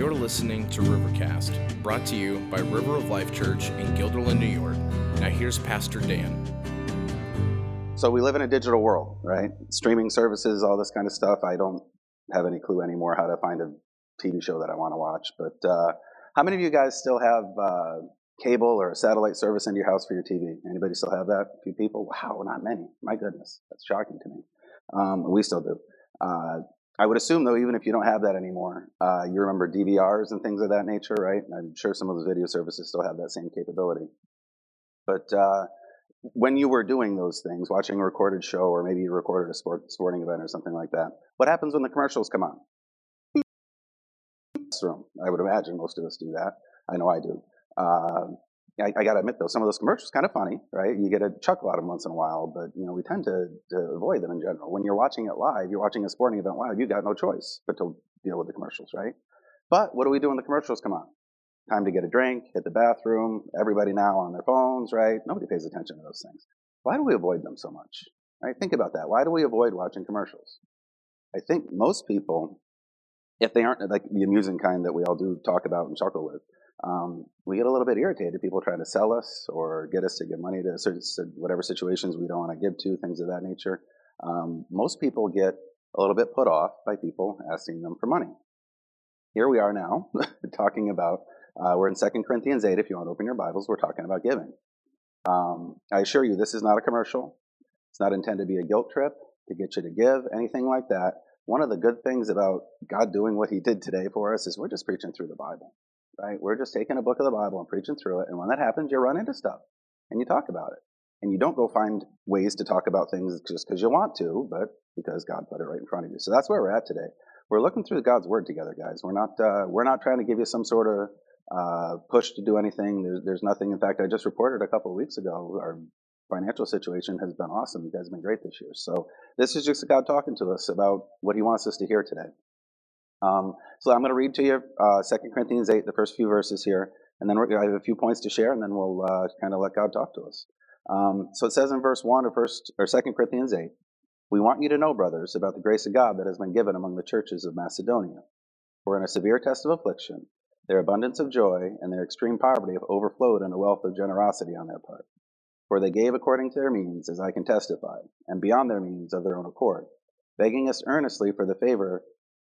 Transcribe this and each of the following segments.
You're listening to Rivercast, brought to you by River of Life Church in Guilderland, New York. Now, here's Pastor Dan. So, we live in a digital world, right? Streaming services, all this kind of stuff. I don't have any clue anymore how to find a TV show that I want to watch. But uh, how many of you guys still have uh, cable or a satellite service into your house for your TV? Anybody still have that? A few people? Wow, not many. My goodness, that's shocking to me. Um, we still do. Uh, I would assume, though, even if you don't have that anymore, uh, you remember DVRs and things of that nature, right? I'm sure some of those video services still have that same capability. But uh, when you were doing those things, watching a recorded show, or maybe you recorded a sport, sporting event or something like that, what happens when the commercials come on? Room. I would imagine most of us do that. I know I do. Uh, I, I got to admit though, some of those commercials kind of funny, right? You get a chuckle out of them once in a while, but you know we tend to, to avoid them in general. When you're watching it live, you're watching a sporting event live, you got no choice but to deal with the commercials, right? But what do we do when the commercials come on? Time to get a drink, hit the bathroom. Everybody now on their phones, right? Nobody pays attention to those things. Why do we avoid them so much? Right? Think about that. Why do we avoid watching commercials? I think most people, if they aren't like the amusing kind that we all do talk about and chuckle with, um, we get a little bit irritated. People trying to sell us or get us to give money to certain, whatever situations we don't want to give to, things of that nature. Um, most people get a little bit put off by people asking them for money. Here we are now talking about, uh, we're in 2 Corinthians 8. If you want to open your Bibles, we're talking about giving. Um, I assure you, this is not a commercial. It's not intended to be a guilt trip to get you to give, anything like that. One of the good things about God doing what He did today for us is we're just preaching through the Bible right? We're just taking a book of the Bible and preaching through it. And when that happens, you run into stuff and you talk about it. And you don't go find ways to talk about things just because you want to, but because God put it right in front of you. So that's where we're at today. We're looking through God's Word together, guys. We're not uh, we're not trying to give you some sort of uh, push to do anything. There's, there's nothing. In fact, I just reported a couple of weeks ago our financial situation has been awesome. You guys have been great this year. So this is just God talking to us about what He wants us to hear today. Um, so I'm going to read to you uh, 2 Corinthians 8, the first few verses here, and then I have a few points to share, and then we'll uh, kind of let God talk to us. Um, so it says in verse 1 of first, or 2 Corinthians 8, We want you to know, brothers, about the grace of God that has been given among the churches of Macedonia. For in a severe test of affliction, their abundance of joy and their extreme poverty have overflowed in a wealth of generosity on their part. For they gave according to their means, as I can testify, and beyond their means of their own accord, begging us earnestly for the favor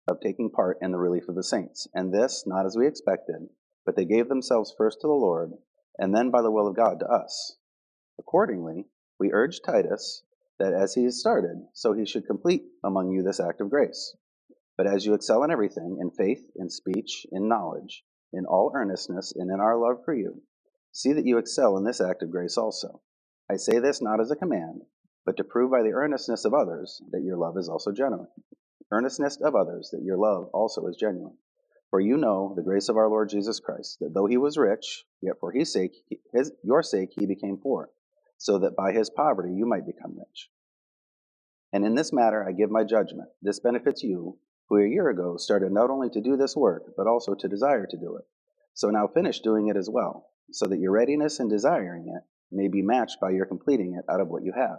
of taking part in the relief of the saints. And this, not as we expected, but they gave themselves first to the Lord, and then by the will of God to us. Accordingly, we urge Titus that as he has started, so he should complete among you this act of grace. But as you excel in everything, in faith, in speech, in knowledge, in all earnestness, and in our love for you, see that you excel in this act of grace also. I say this not as a command, but to prove by the earnestness of others that your love is also genuine earnestness of others, that your love also is genuine. For you know the grace of our Lord Jesus Christ, that though he was rich, yet for his sake, his, your sake, he became poor, so that by his poverty you might become rich. And in this matter I give my judgment. This benefits you, who a year ago started not only to do this work, but also to desire to do it. So now finish doing it as well, so that your readiness in desiring it may be matched by your completing it out of what you have.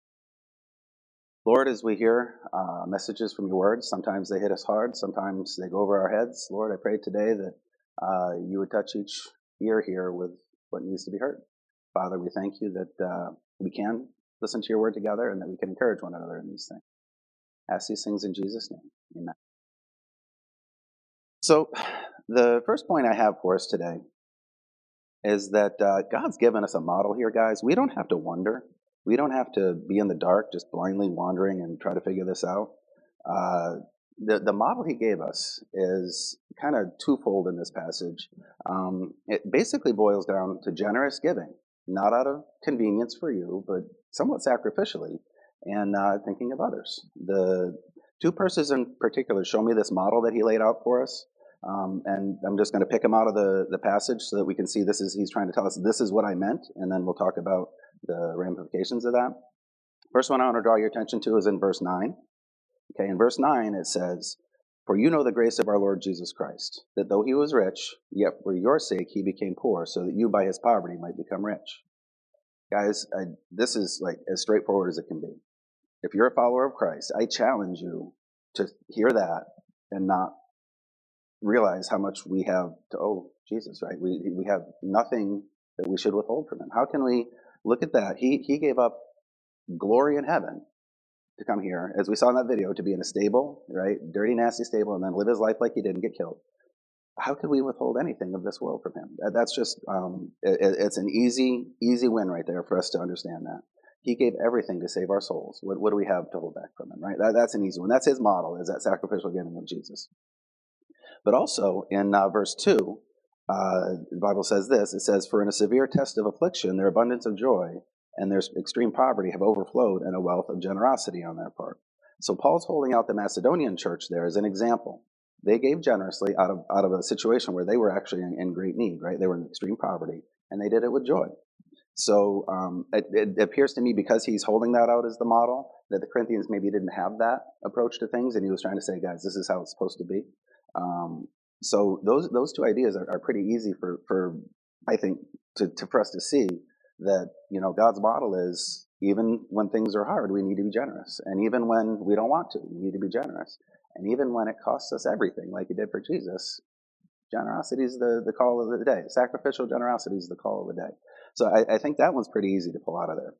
Lord, as we hear uh, messages from your words, sometimes they hit us hard, sometimes they go over our heads. Lord, I pray today that uh, you would touch each ear here with what needs to be heard. Father, we thank you that uh, we can listen to your word together and that we can encourage one another in these things. Ask these things in Jesus' name. Amen. So, the first point I have for us today is that uh, God's given us a model here, guys. We don't have to wonder we don't have to be in the dark just blindly wandering and try to figure this out. Uh, the, the model he gave us is kind of twofold in this passage. Um, it basically boils down to generous giving, not out of convenience for you, but somewhat sacrificially, and uh, thinking of others. The two persons in particular show me this model that he laid out for us. Um, and I'm just going to pick him out of the, the passage so that we can see this is he's trying to tell us this is what I meant, and then we'll talk about the ramifications of that. First one I want to draw your attention to is in verse 9. Okay, in verse 9 it says, For you know the grace of our Lord Jesus Christ, that though he was rich, yet for your sake he became poor, so that you by his poverty might become rich. Guys, I, this is like as straightforward as it can be. If you're a follower of Christ, I challenge you to hear that and not realize how much we have to owe Jesus, right? We, we have nothing that we should withhold from him. How can we look at that? He, he gave up glory in heaven to come here, as we saw in that video, to be in a stable, right? Dirty, nasty stable, and then live his life like he didn't get killed. How could we withhold anything of this world from him? That's just, um, it, it's an easy, easy win right there for us to understand that. He gave everything to save our souls. What, what do we have to hold back from him, right? That, that's an easy one. That's his model, is that sacrificial giving of Jesus. But also in uh, verse 2, uh, the Bible says this it says, For in a severe test of affliction, their abundance of joy and their extreme poverty have overflowed in a wealth of generosity on their part. So Paul's holding out the Macedonian church there as an example. They gave generously out of, out of a situation where they were actually in, in great need, right? They were in extreme poverty, and they did it with joy. So um, it, it, appears to me because he's holding that out as the model that the Corinthians maybe didn't have that approach to things, and he was trying to say, guys, this is how it's supposed to be. Um, so those those two ideas are, are pretty easy for for I think to, to for us to see that you know God's model is even when things are hard, we need to be generous, and even when we don't want to, we need to be generous, and even when it costs us everything, like it did for Jesus, generosity is the the call of the day. Sacrificial generosity is the call of the day. So I, I think that one's pretty easy to pull out of there.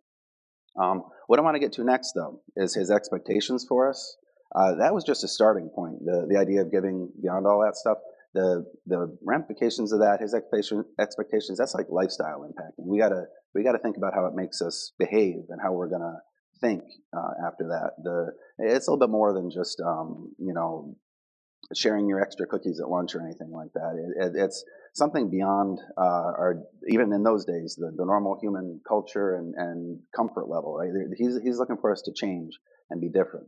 Um, what I want to get to next, though, is his expectations for us. Uh, that was just a starting point. The the idea of giving beyond all that stuff the the ramifications of that, his expectation, expectations, that's like lifestyle impact. And we gotta we gotta think about how it makes us behave and how we're gonna think uh, after that. The it's a little bit more than just um, you know sharing your extra cookies at lunch or anything like that. It, it, it's something beyond uh, our even in those days the, the normal human culture and, and comfort level. Right? He's he's looking for us to change and be different.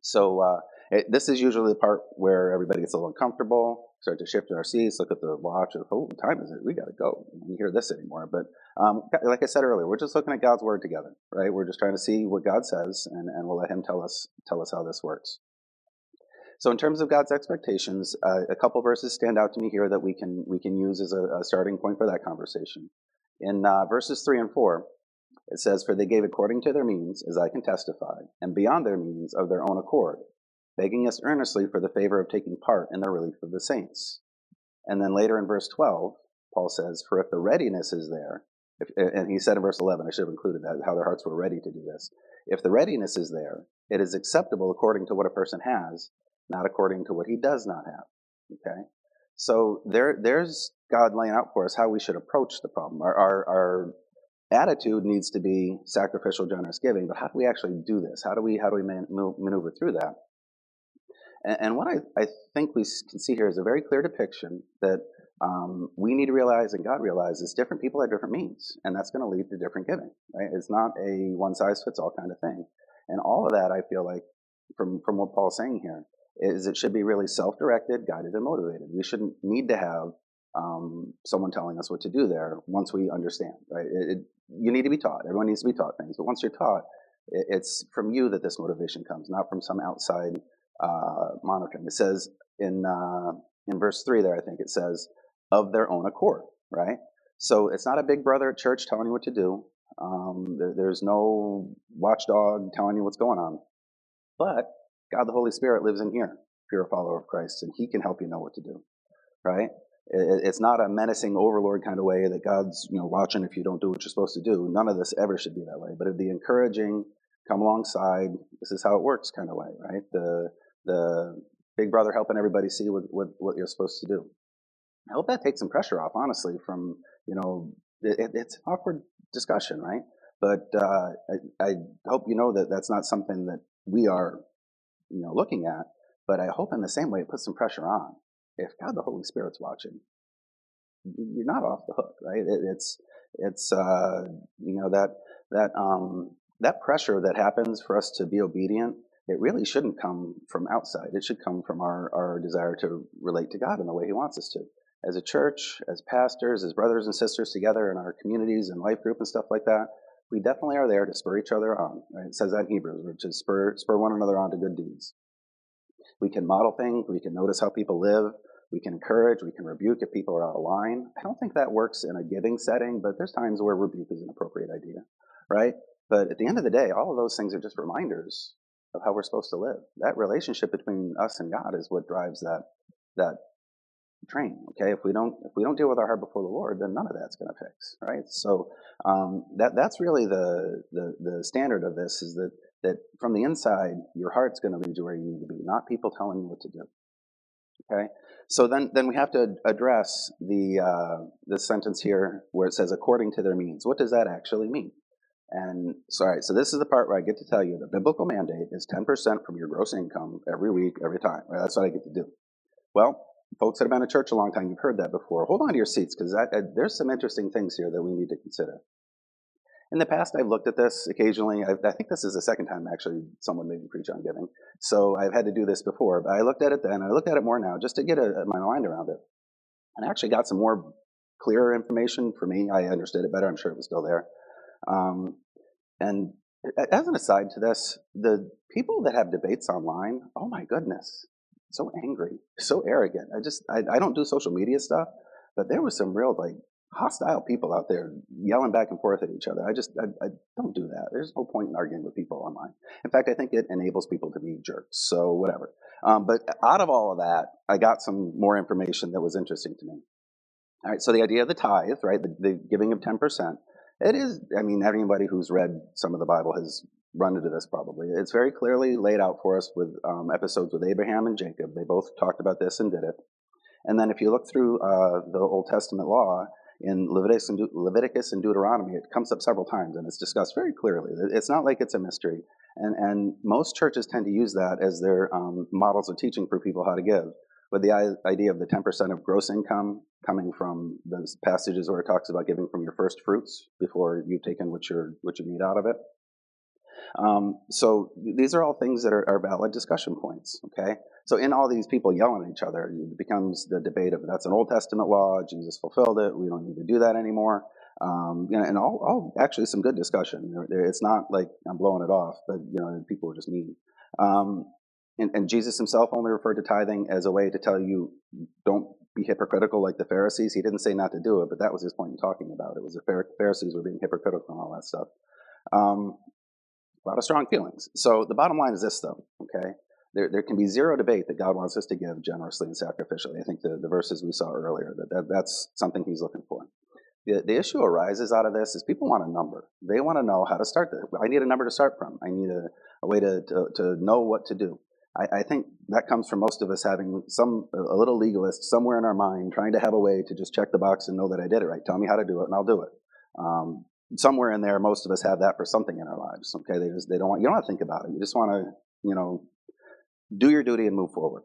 So uh, it, this is usually the part where everybody gets a little uncomfortable start to shift in our seats, look at the watch, and, oh, what time is it? We got to go. We hear this anymore. But um, like I said earlier, we're just looking at God's word together, right? We're just trying to see what God says, and, and we'll let Him tell us tell us how this works. So, in terms of God's expectations, uh, a couple verses stand out to me here that we can we can use as a, a starting point for that conversation. In uh, verses three and four, it says, "For they gave according to their means, as I can testify, and beyond their means of their own accord." Begging us earnestly for the favor of taking part in the relief of the saints. And then later in verse 12, Paul says, For if the readiness is there, if, and he said in verse 11, I should have included that, how their hearts were ready to do this. If the readiness is there, it is acceptable according to what a person has, not according to what he does not have. Okay? So there, there's God laying out for us how we should approach the problem. Our, our, our attitude needs to be sacrificial, generous giving, but how do we actually do this? How do we, how do we man, maneuver through that? And, and what I, I, think we can see here is a very clear depiction that um, we need to realize and God realizes different people have different means, and that's going to lead to different giving. Right? It's not a one size fits all kind of thing. And all of that, I feel like, from from what Paul's saying here, is it should be really self directed, guided, and motivated. We shouldn't need to have um, someone telling us what to do there once we understand. Right? It, it, you need to be taught. Everyone needs to be taught things, but once you're taught, it, it's from you that this motivation comes, not from some outside uh, monitoring. It says in uh, in verse three there, I think it says, of their own accord, right? So it's not a big brother at church telling you what to do. Um, there, there's no watchdog telling you what's going on. But God the Holy Spirit lives in here if you're a follower of Christ, and He can help you know what to do, right? It, it's not a menacing overlord kind of way that God's you know watching if you don't do what you're supposed to do. None of this ever should be that way. But be encouraging, come alongside. This is how it works, kind of way, right? The the big brother helping everybody see what, what, what you're supposed to do. I hope that takes some pressure off, honestly, from, you know, it, it's an awkward discussion, right? But uh, I, I hope you know that that's not something that we are, you know, looking at. But I hope in the same way it puts some pressure on. If God the Holy Spirit's watching, you're not off the hook, right? It, it's it's uh, you know that that um, that pressure that happens for us to be obedient it really shouldn't come from outside. It should come from our, our desire to relate to God in the way He wants us to. As a church, as pastors, as brothers and sisters together in our communities and life group and stuff like that, we definitely are there to spur each other on. Right? It says that in Hebrews, which is spur, spur one another on to good deeds. We can model things, we can notice how people live, we can encourage, we can rebuke if people are out of line. I don't think that works in a giving setting, but there's times where rebuke is an appropriate idea, right? But at the end of the day, all of those things are just reminders of how we're supposed to live. That relationship between us and God is what drives that that train. Okay, if we don't if we don't deal with our heart before the Lord, then none of that's going to fix, right? So um, that that's really the, the the standard of this is that that from the inside, your heart's going to lead you where you need to be, not people telling you what to do. Okay, so then then we have to address the uh, the sentence here where it says according to their means. What does that actually mean? And sorry, so this is the part where I get to tell you the biblical mandate is 10% from your gross income every week, every time. Right? That's what I get to do. Well, folks that have been in church a long time, you've heard that before. Hold on to your seats because there's some interesting things here that we need to consider. In the past, I've looked at this occasionally. I, I think this is the second time actually someone made me preach on giving. So I've had to do this before, but I looked at it then. I looked at it more now just to get a, my mind around it. And I actually got some more clearer information for me. I understood it better. I'm sure it was still there. Um, and as an aside to this, the people that have debates online, oh my goodness, so angry, so arrogant. I just, I, I don't do social media stuff, but there was some real like hostile people out there yelling back and forth at each other. I just, I, I, don't do that. There's no point in arguing with people online. In fact, I think it enables people to be jerks. So whatever. Um, but out of all of that, I got some more information that was interesting to me. All right. So the idea of the tithe, right? The, the giving of 10%. It is, I mean, anybody who's read some of the Bible has run into this probably. It's very clearly laid out for us with um, episodes with Abraham and Jacob. They both talked about this and did it. And then if you look through uh, the Old Testament law in Leviticus and, De- Leviticus and Deuteronomy, it comes up several times and it's discussed very clearly. It's not like it's a mystery. And, and most churches tend to use that as their um, models of teaching for people how to give. With the idea of the 10% of gross income coming from those passages where it talks about giving from your first fruits before you've taken what, you what you need out of it. Um, so these are all things that are, are, valid discussion points. Okay, so in all these people yelling at each other, it becomes the debate of that's an Old Testament law. Jesus fulfilled it. We don't need to do that anymore. Um, and all, all, actually some good discussion. It's not like I'm blowing it off, but you know people are just mean. Um, and, and, Jesus himself only referred to tithing as a way to tell you don't be hypocritical like the Pharisees. He didn't say not to do it, but that was his point in talking about it. Was the Pharisees were being hypocritical and all that stuff. Um, a lot of strong feelings. So the bottom line is this, though, okay? There, there can be zero debate that God wants us to give generously and sacrificially. I think the, the verses we saw earlier, that, that that's something he's looking for. The, the issue arises out of this is people want a number. They want to know how to start. The, I need a number to start from. I need a, a way to, to, to know what to do. I, I, think that comes from most of us having some a little legalist somewhere in our mind trying to have a way to just check the box and know that I did it right. Tell me how to do it, and I'll do it. Um, somewhere in there, most of us have that for something in our lives. Okay, they just they don't want you don't want to think about it. You just want to you know do your duty and move forward.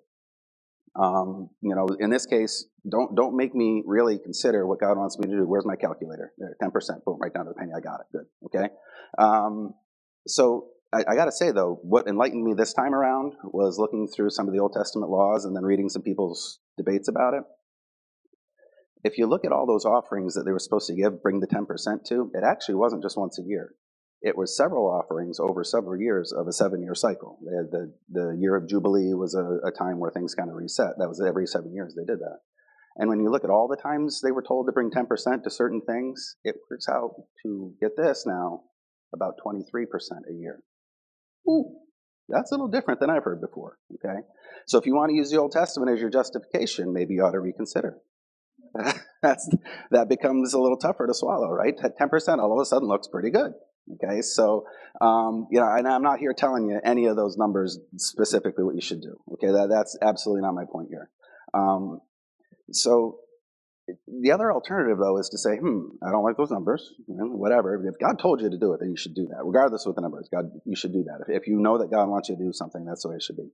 Um, you know, in this case, don't don't make me really consider what God wants me to do. Where's my calculator? Ten percent, boom, right down to the penny. I got it. Good. Okay. Um, so I, I got to say though, what enlightened me this time around was looking through some of the Old Testament laws and then reading some people's debates about it if you look at all those offerings that they were supposed to give, bring the 10% to, it actually wasn't just once a year. It was several offerings over several years of a seven year cycle. The, the year of Jubilee was a, a time where things kind of reset. That was every seven years they did that. And when you look at all the times they were told to bring 10% to certain things, it works out to get this now about 23% a year. Ooh, that's a little different than I've heard before. Okay. So if you want to use the Old Testament as your justification, maybe you ought to reconsider. that's that becomes a little tougher to swallow, right? Ten percent all of a sudden looks pretty good. Okay, so um, you know, and I'm not here telling you any of those numbers specifically what you should do. Okay, that, that's absolutely not my point here. Um, so the other alternative though is to say, hmm, I don't like those numbers, whatever. If God told you to do it, then you should do that, regardless of what the number is. God, you should do that. If, if you know that God wants you to do something, that's the way it should be.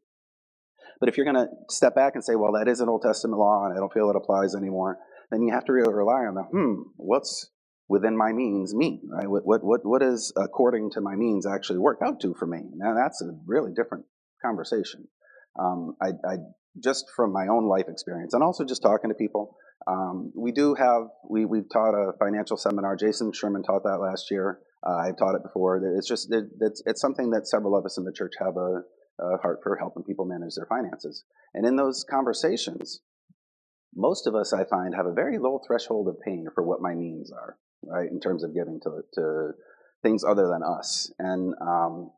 But if you're going to step back and say, well, that is an Old Testament law and I don't feel it applies anymore, then you have to really rely on the, hmm, what's within my means mean, right? What, what, what, what does according to my means actually work out to for me? Now that's a really different conversation. Um, I, I, just from my own life experience and also just talking to people, um, we do have, we, we taught a financial seminar. Jason Sherman taught that last year. Uh, I've taught it before. It's just it, it's, it's something that several of us in the church have a, a heart for helping people manage their finances. And in those conversations, most of us, I find, have a very low threshold of pain for what my means are, right, in terms of giving to, to things other than us. And um,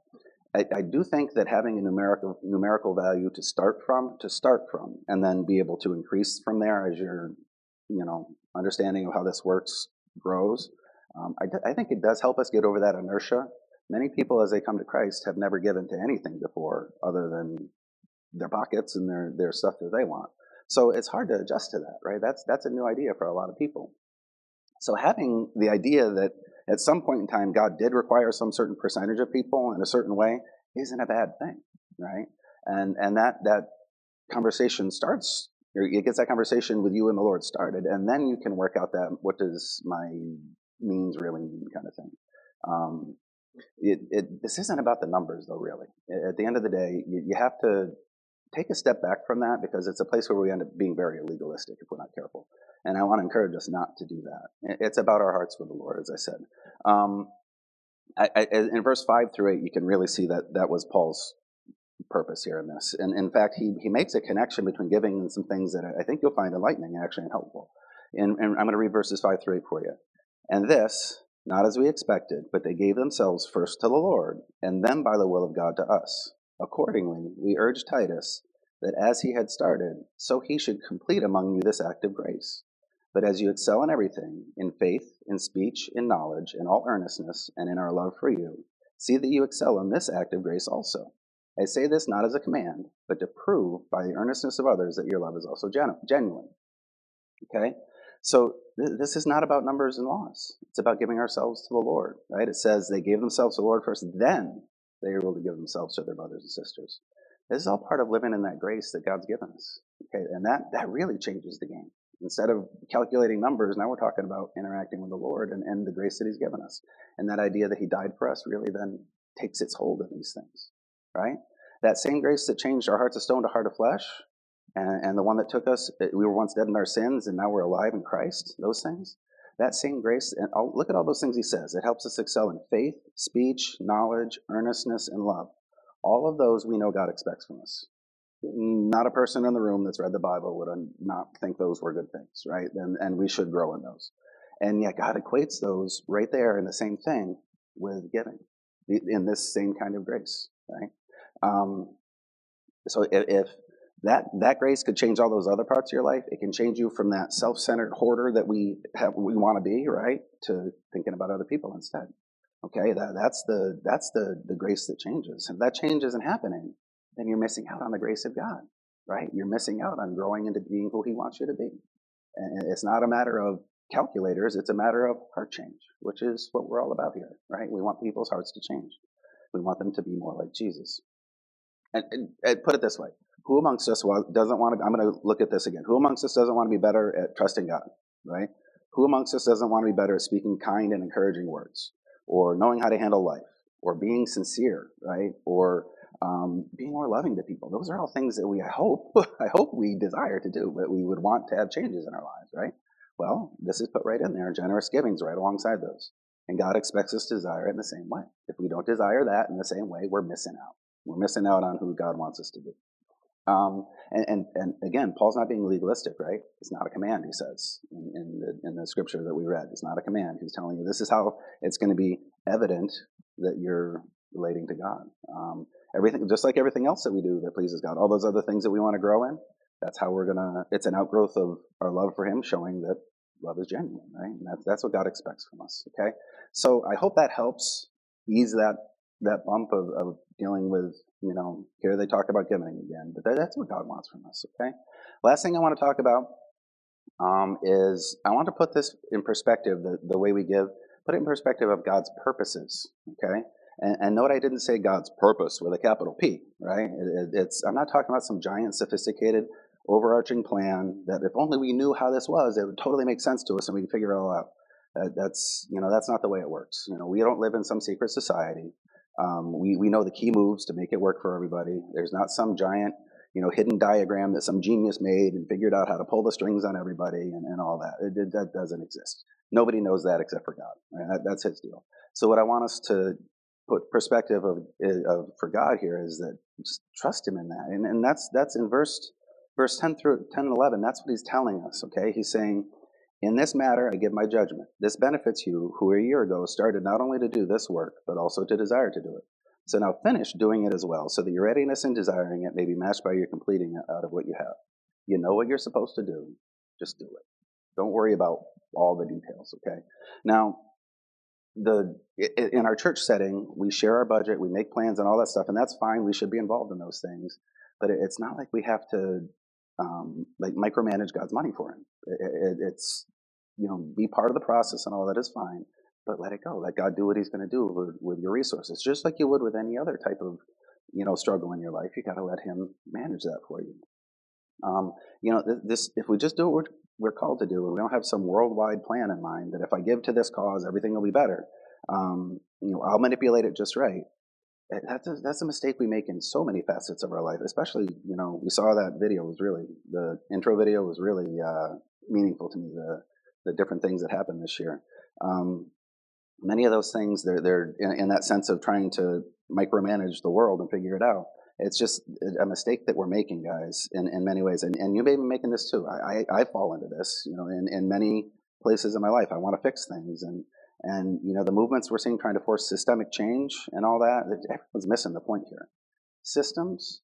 I, I, do think that having a numerical numerical value to start from, to start from, and then be able to increase from there as your, you know, understanding of how this works grows. Um, I, I think it does help us get over that inertia. Many people, as they come to Christ, have never given to anything before other than their pockets and their, their stuff that they want. So it's hard to adjust to that, right? That's, that's a new idea for a lot of people. So having the idea that at some point in time God did require some certain percentage of people in a certain way isn't a bad thing, right? And, and that, that conversation starts, it gets that conversation with you and the Lord started, and then you can work out that, what does my means really mean kind of thing. Um, it, it, this isn't about the numbers though, really. At the end of the day, you, you have to take a step back from that because it's a place where we end up being very legalistic if we're not careful. And I want to encourage us not to do that. It's about our hearts with the Lord, as I said. Um, I, I, in verse 5 through 8, you can really see that that was Paul's purpose here in this. And in fact, he, he makes a connection between giving and some things that I think you'll find enlightening actually and helpful. And, and I'm going to read verses 5 through 8 for you. And this, not as we expected, but they gave themselves first to the Lord, and then by the will of God to us. Accordingly, we urge Titus that as he had started, so he should complete among you this act of grace. But as you excel in everything, in faith, in speech, in knowledge, in all earnestness, and in our love for you, see that you excel in this act of grace also. I say this not as a command, but to prove by the earnestness of others that your love is also genu- genuine. Okay? So th- this is not about numbers and laws. It's about giving ourselves to the Lord, right? It says they gave themselves to the Lord first, then they were able to give themselves to their brothers and sisters. This is all part of living in that grace that God's given us. Okay, and that that really changes the game. Instead of calculating numbers, now we're talking about interacting with the Lord and, and the grace that He's given us. And that idea that He died for us really then takes its hold of these things. Right? That same grace that changed our hearts of stone to heart of flesh, and, and the one that took us, eh, we were once dead in our sins, and now we're alive in Christ, those things. That same grace, and look at all those things he says. It helps us excel in faith, speech, knowledge, earnestness, and love. All of those we know God expects from us. Not a person in the room that's read the Bible would not think those were good things, right? And, and we should grow in those. And yet God equates those right there in the same thing with giving, in this same kind of grace, right? Um, so if, if that that grace could change all those other parts of your life. It can change you from that self-centered hoarder that we have we want to be, right, to thinking about other people instead. Okay, that, that's the that's the the grace that changes. If that change isn't happening, then you're missing out on the grace of God, right? You're missing out on growing into being who He wants you to be. And it's not a matter of calculators; it's a matter of heart change, which is what we're all about here, right? We want people's hearts to change. We want them to be more like Jesus. And, and, and put it this way: Who amongst us doesn't want to? I'm going to look at this again. Who amongst us doesn't want to be better at trusting God, right? Who amongst us doesn't want to be better at speaking kind and encouraging words? or knowing how to handle life, or being sincere, right? Or um, being more loving to people. Those are all things that we, I hope, I hope we desire to do, but we would want to have changes in our lives, right? Well, this is put right in there. Generous giving's right alongside those. And God expects us to desire it in the same way. If we don't desire that in the same way, we're missing out. We're missing out on who God wants us to be. Um, and, and, and, again, Paul's not being legalistic, right? It's not a command, he says in, in, the, in the scripture that we read. It's not a command. He's telling you this is how it's going to be evident that you're relating to God. Um, everything, just like everything else that we do that pleases God, all those other things that we want to grow in, that's how we're going to, it's an outgrowth of our love for Him, showing that love is genuine, right? And that's, that's what God expects from us, okay? So I hope that helps ease that, that bump of, of dealing with you know, here they talk about giving again, but that's what God wants from us, okay? Last thing I want to talk about um, is I want to put this in perspective, the, the way we give, put it in perspective of God's purposes, okay? And, and note I didn't say God's purpose with a capital P, right? It, it, it's, I'm not talking about some giant, sophisticated, overarching plan that if only we knew how this was, it would totally make sense to us and we could figure it all out. That, that's, you know, that's not the way it works. You know, we don't live in some secret society. Um, we, know the key moves to make it work for everybody. There's not some giant, you know, hidden diagram that some genius made and figured out how to pull the strings on everybody and, all that. That doesn't exist. Nobody knows that except for God. Right? That, that's His deal. So what I want us to put perspective of, of for God here is that just trust Him in that, and, and that's that's in verse verse 10 through 10 and 11. That's what He's telling us. Okay, He's saying. In this matter, I give my judgment. This benefits you who a year ago started not only to do this work, but also to desire to do it. So now finish doing it as well, so that your readiness in desiring it may be matched by your completing it out of what you have. You know what you're supposed to do, just do it. Don't worry about all the details, okay? Now, the in our church setting, we share our budget, we make plans and all that stuff, and that's fine. We should be involved in those things, but it's not like we have to um, like micromanage God's money for Him. It, it, it's you know be part of the process and all that is fine, but let it go. Let God do what He's going to do with, with your resources, just like you would with any other type of you know struggle in your life. You got to let Him manage that for you. Um, you know, this if we just do what we're, called to do, and we don't have some worldwide plan in mind that if I give to this cause, everything will be better. Um, you know, I'll manipulate it just right. That's a, that's a mistake we make in so many facets of our life. Especially, you know, we saw that video was really the intro video was really uh, meaningful to me. The the different things that happened this year. Um, many of those things, they're they're in, in that sense of trying to micromanage the world and figure it out it's just a mistake that we're making, guys, in, in many ways. And, and you may be making this too. I, I, I fall into this, you know, in, in many places in my life. I want to fix things. And, and, you know, the movements we're seeing trying to force systemic change and all that, everyone's missing the point here. Systems,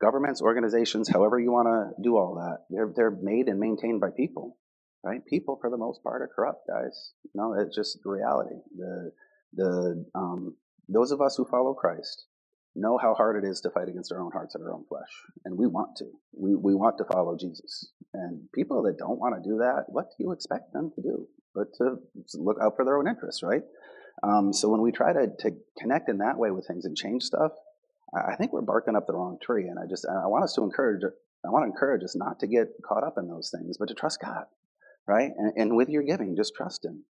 governments, organizations, however you want to do all that, they're, they're made and maintained by people, right? People, for the most part, are corrupt, guys. You know, it's just reality. The, the, um, those of us who follow Christ, know how hard it is to fight against our own hearts and our own flesh. And we want to. We, we want to follow Jesus. And people that don't want to do that, what do you expect them to do? But to look out for their own interests, right? Um, so when we try to, to connect in that way with things and change stuff, I, think we're barking up the wrong tree. And I just, I want us to encourage, I want to encourage us not to get caught up in those things, but to trust God, right? And, and with your giving, just trust Him.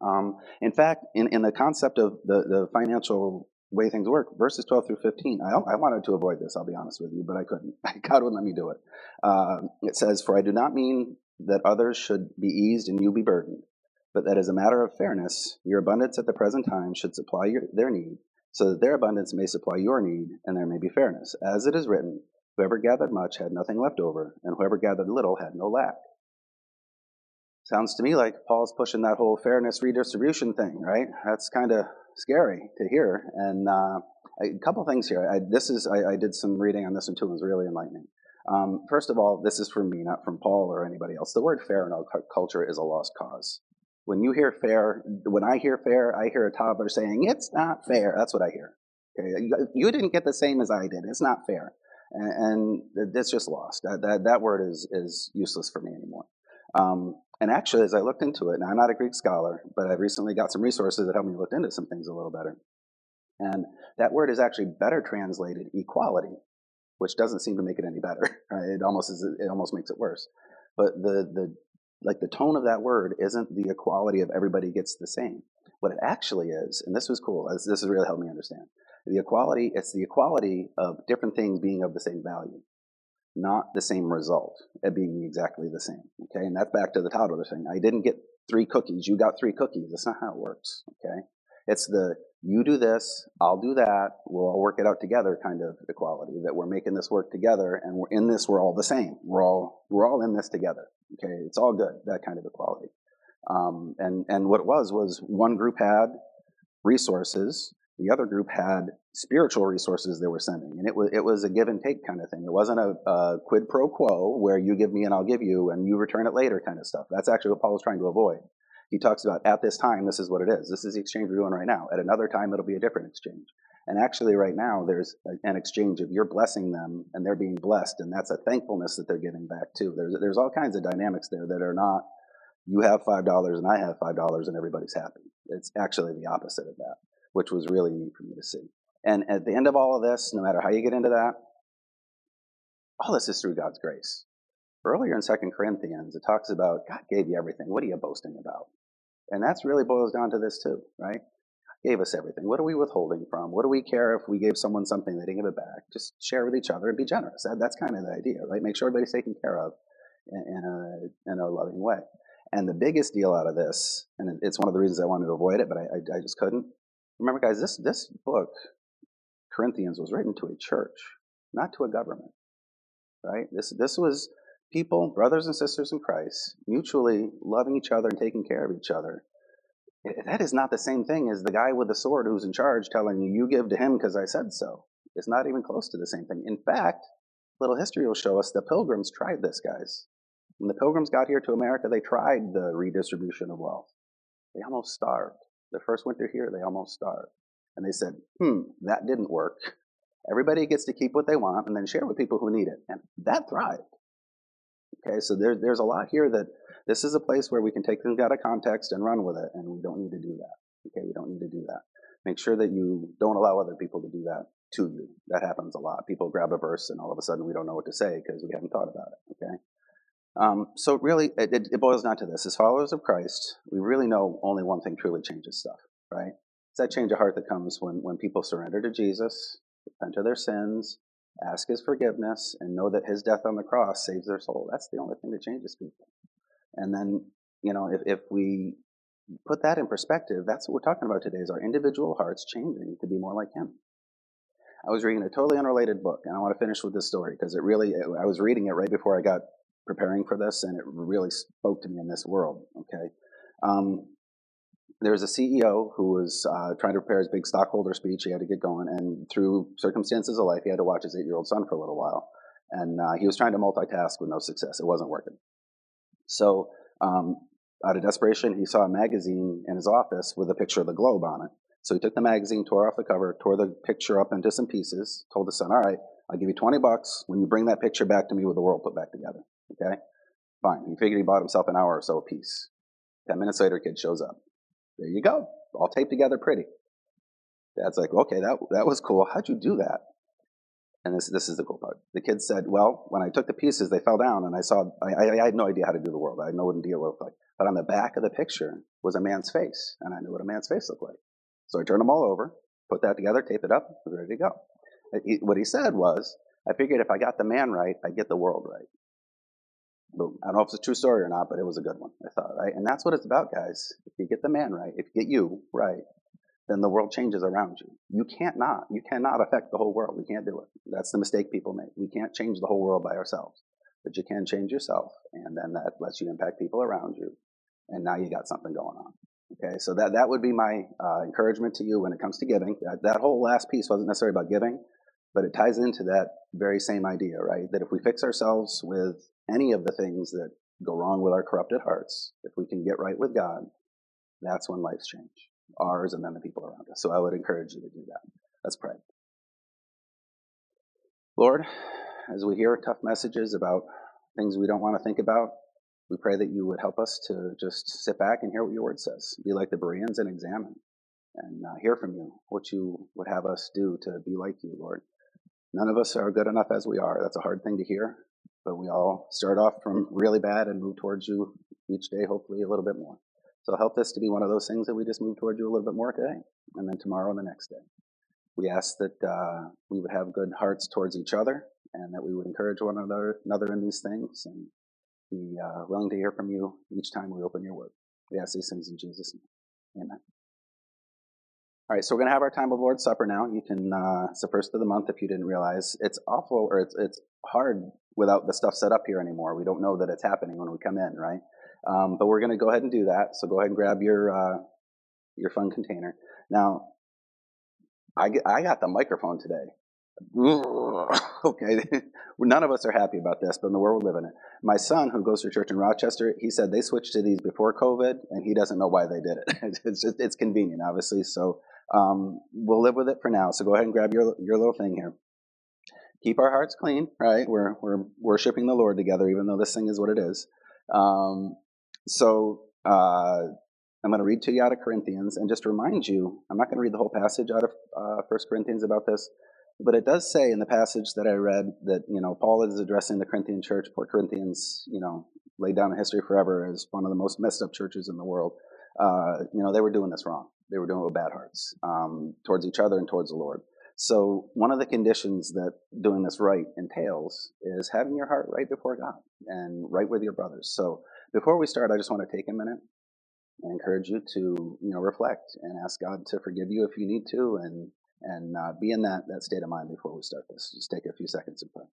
Um, in fact, in, in the concept of the, the financial way things work. Verses 12 through 15. I, I wanted to avoid this, I'll be honest with you, but I couldn't. God wouldn't let me do it. Uh, it says, For I do not mean that others should be eased and you be burdened, but that as a matter of fairness, your abundance at the present time should supply your, their need, so that their abundance may supply your need, and there may be fairness. As it is written, Whoever gathered much had nothing left over, and whoever gathered little had no lack. Sounds to me like Paul's pushing that whole fairness redistribution thing, right? That's kind of scary to hear. And uh, a couple things here. I, this is I, I, did some reading on this one too. It was really enlightening. Um, first of all, this is from me, not from Paul or anybody else. The word fair in our culture is a lost cause. When you hear fair, when I hear fair, I hear a toddler saying, "It's not fair." That's what I hear. Okay? You, didn't get the same as I did. It's not fair, and, and it's just lost. That, that that word is is useless for me anymore. Um, and actually, as I looked into it, now I'm not a Greek scholar, but I've recently got some resources that help me look into some things a little better. And that word is actually better translated equality, which doesn't seem to make it any better. Right? It almost is, it almost makes it worse. But the the like the tone of that word isn't the equality of everybody gets the same. What it actually is, and this was cool. This, this has really helped me understand. The equality, it's the equality of different things being of the same value not the same result at being exactly the same. Okay, and that's back to the toddler thing. I didn't get three cookies, you got three cookies. That's not how it works. Okay, it's the you do this, I'll do that, we'll all work it out together kind of equality. That we're making this work together, and we're in this, we're all the same. We're all we're all in this together. Okay, it's all good. That kind of equality. Um, and and what it was was one group had resources the other group had spiritual resources they were sending, and it was it was a give and take kind of thing. It wasn't a, a, quid pro quo where you give me and I'll give you and you return it later kind of stuff. That's actually what Paul was trying to avoid. He talks about at this time this is what it is. This is the exchange we're doing right now. At another time it'll be a different exchange. And actually, right now there's an exchange of you're blessing them and they're being blessed, and that's a thankfulness that they're giving back too. There's there's all kinds of dynamics there that are not you have five dollars and I have five dollars and everybody's happy. It's actually the opposite of that which was really neat for me to see. And at the end of all of this, no matter how you get into that, all this is through God's grace. Earlier in Second Corinthians, it talks about God gave you everything. What are you boasting about? And that's really boils down to this too, right? God gave us everything. What are we withholding from? What do we care if we gave someone something they didn't give it back? Just share with each other and be generous. That, that's kind of the idea, right? Make sure everybody's taken care of in, in, a, in a loving way. And the biggest deal out of this, and it's one of the reasons I wanted to avoid it, but I, I, I just couldn't. Remember, guys, this, this book, Corinthians, was written to a church, not to a government. Right? This, this was people, brothers and sisters in Christ, mutually loving each other and taking care of each other. That is not the same thing as the guy with the sword who's in charge telling you, you give to him because I said so. It's not even close to the same thing. In fact, little history will show us the pilgrims tried this, guys. When the pilgrims got here to America, they tried the redistribution of wealth. They almost starved. The first winter here, they almost starved. And they said, hmm, that didn't work. Everybody gets to keep what they want and then share with people who need it. And that thrived. Okay, so there, there's a lot here that this is a place where we can take things out of context and run with it, and we don't need to do that. Okay, we don't need to do that. Make sure that you don't allow other people to do that to you. That happens a lot. People grab a verse and all of a sudden we don't know what to say because we haven't thought about it. Okay. Um, so really, it, it, boils down to this: as followers of Christ, we really know only one thing truly changes stuff, right? It's that change of heart that comes when when people surrender to Jesus, repent of their sins, ask His forgiveness, and know that His death on the cross saves their soul. That's the only thing that changes people. And then, you know, if, if we put that in perspective, that's what we're talking about today: is our individual hearts changing to be more like Him. I was reading a totally unrelated book, and I want to finish with this story because it really, I was reading it right before I got preparing for this, and it really spoke to me in this world. Okay. Um, there was a CEO who was uh, trying to prepare his big stockholder speech. He had to get going, and through circumstances of life, he had to watch his eight-year-old son for a little while, and uh, he was trying to multitask with no success. It wasn't working. So, um, out of desperation, he saw a magazine in his office with a picture of the globe on it, so he took the magazine, tore off the cover, tore the picture up into some pieces, told the son, all right, I'll give you 20 bucks when you bring that picture back to me with the world put back together. Okay? Fine. He figured he bought himself an hour or so a piece. 10 minutes later, kid shows up. There you go. All taped together pretty. Dad's like, okay, that, that was cool. How'd you do that? And this, this is the cool part. The kid said, well, when I took the pieces, they fell down, and I saw, I, I, had no idea how to do the world. I had no idea what looked like. But on the back of the picture was a man's face, and I knew what a man's face looked like. So I turned them all over, put that together, tape it up, was ready to go. What he said was, I figured if I got the man right, I'd get the world right. Boom. I don't know if it's a true story or not, but it was a good one, I thought, right? And that's what it's about, guys. If you get the man right, if you get you right, then the world changes around you. You can't not. You cannot affect the whole world. We can't do it. That's the mistake people make. We can't change the whole world by ourselves. But you can change yourself, and then that lets you impact people around you. And now you got something going on. Okay, so that, that would be my uh, encouragement to you when it comes to giving. That, that whole last piece wasn't necessarily about giving, but it ties into that very same idea, right? That if we fix ourselves with any of the things that go wrong with our corrupted hearts, if we can get right with God, that's when life's change, ours and then the people around us. So I would encourage you to do that. Let's pray. Lord, as we hear tough messages about things we don't want to think about, we pray that you would help us to just sit back and hear what your word says. Be like the Bereans and examine and uh, hear from you what you would have us do to be like you, Lord. None of us are good enough as we are. That's a hard thing to hear, but we all start off from really bad and move towards you each day, hopefully a little bit more. So help this to be one of those things that we just move towards you a little bit more today, and then tomorrow and the next day. We ask that uh, we would have good hearts towards each other, and that we would encourage one another, another in these things, and be uh, willing to hear from you each time we open your word. We ask these things in Jesus' name. Amen. All right, so we're going to have our time of Lord's Supper now. You can, uh, it's the first of the month if you didn't realize. It's awful, or it's, it's hard without the stuff set up here anymore. We don't know that it's happening when we come in, right? Um, but we're going to go ahead and do that. So go ahead and grab your, uh, your fun container. Now, I, I got the microphone today. okay, none of us are happy about this, but in the world we live in it. My son, who goes to church in Rochester, he said they switched to these before COVID, and he doesn't know why they did it. it's just, it's convenient, obviously. So um, we'll live with it for now. So go ahead and grab your your little thing here. Keep our hearts clean, right? We're we're worshiping the Lord together, even though this thing is what it is. Um, so uh, I'm going to read to you out of Corinthians, and just remind you, I'm not going to read the whole passage out of uh, First Corinthians about this. But it does say in the passage that I read that, you know, Paul is addressing the Corinthian church. Poor Corinthians, you know, laid down in history forever as one of the most messed up churches in the world. Uh, you know, they were doing this wrong. They were doing it with bad hearts um, towards each other and towards the Lord. So one of the conditions that doing this right entails is having your heart right before God and right with your brothers. So Before we start, I just want to take a minute and encourage you to you know reflect and ask God to forgive you if you need to, and and uh, be in that that state of mind before we start this. Just take a few seconds and pray.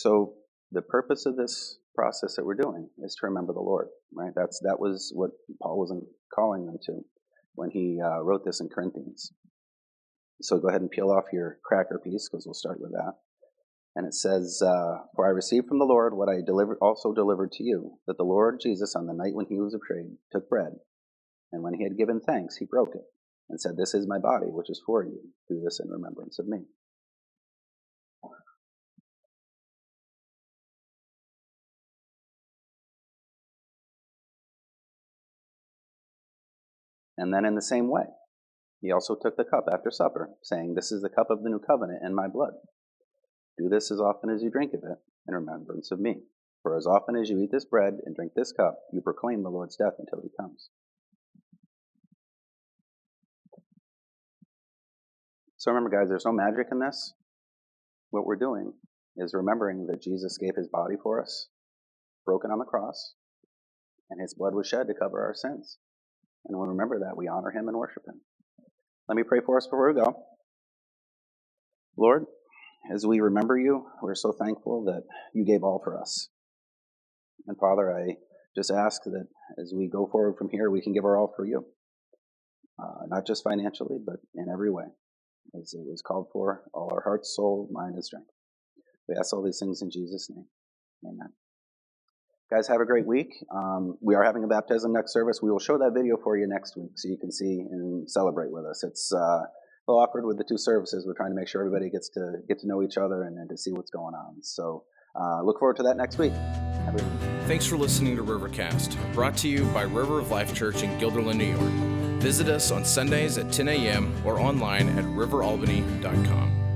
So the purpose of this process that we're doing is to remember the Lord, right? That's that was what Paul wasn't calling them to when he uh, wrote this in Corinthians. So go ahead and peel off your cracker piece because we'll start with that. And it says, uh, "For I received from the Lord what I delivered, also delivered to you, that the Lord Jesus, on the night when he was betrayed, took bread, and when he had given thanks, he broke it, and said, This is my body, which is for you. Do this in remembrance of me." And then in the same way, he also took the cup after supper, saying, This is the cup of the new covenant in my blood. Do this as often as you drink of it in remembrance of me. For as often as you eat this bread and drink this cup, you proclaim the Lord's death until he comes. So remember, guys, there's no magic in this. What we're doing is remembering that Jesus gave his body for us, broken on the cross, and his blood was shed to cover our sins. And when we remember that, we honor him and worship him. Let me pray for us before we go. Lord, as we remember you, we're so thankful that you gave all for us. And Father, I just ask that as we go forward from here, we can give our all for you. Uh, not just financially, but in every way, as it was called for, all our heart, soul, mind, and strength. We ask all these things in Jesus' name. Amen. Guys, have a great week. Um, we are having a baptism next service. We will show that video for you next week so you can see and celebrate with us. It's uh, a little awkward with the two services. We're trying to make sure everybody gets to get to know each other and, and to see what's going on. So uh, look forward to that next week. Thanks for listening to Rivercast, brought to you by River of Life Church in Guilderland, New York. Visit us on Sundays at 10 a.m. or online at riveralbany.com.